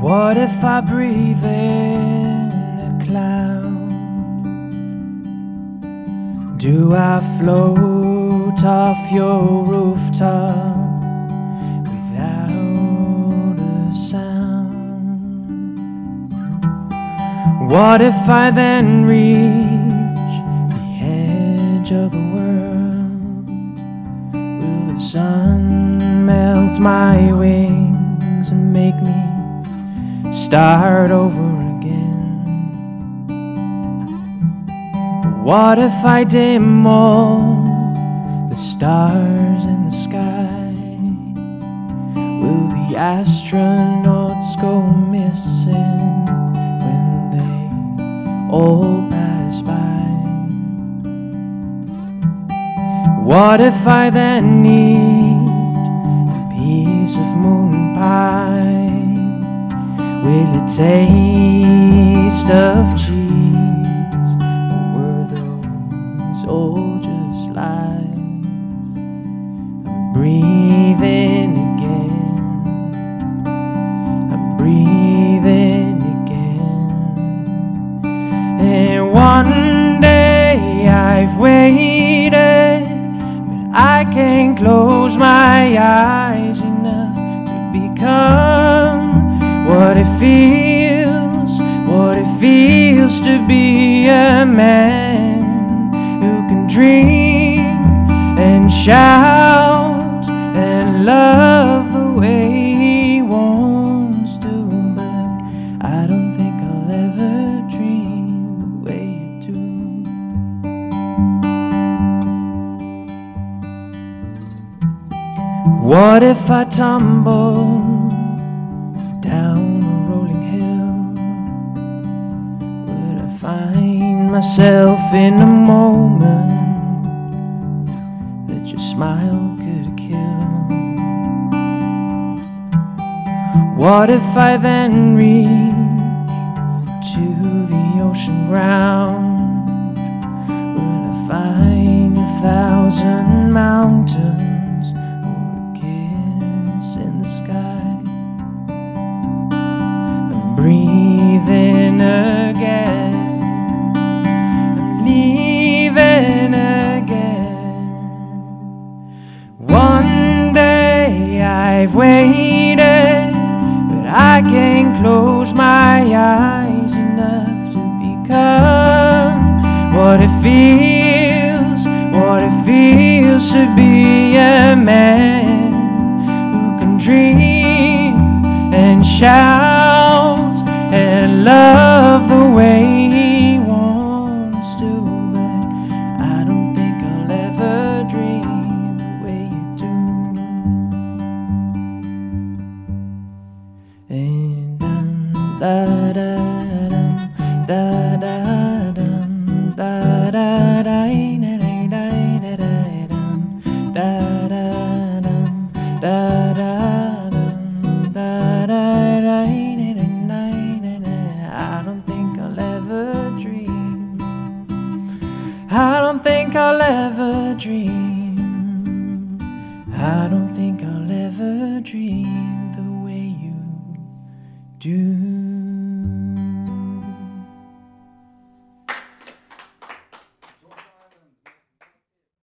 What if I breathe in a cloud? Do I float off your rooftop without a sound? What if I then reach the edge of the world? Will the sun melt my wings and make me start over again? What if I dim all the stars in the sky? Will the astronauts go missing when they all pass by? What if I then need a piece of moon pie? Will it taste of cheese? Or were those all just lies? I'm breathing again. I'm breathing again. And one day I've waited, but I can't close my eyes enough to become it feels, what it feels to be a man who can dream and shout and love the way he wants to, but I don't think I'll ever dream the way you do. What if I tumble find myself in a moment that your smile could kill? What if I then reach to the ocean ground? Will I find a thousand mountains or a kiss in the sky? I'm breathing again. Leaving again. One day I've waited, but I can't close my eyes enough to become what it feels, what it feels to be a man who can dream and shout and love da da dum da da dum da da da da da da da dum da da dum da da dum da da da I don't think I'll ever dream. I don't think I'll ever dream. I don't think I'll ever dream the way you do.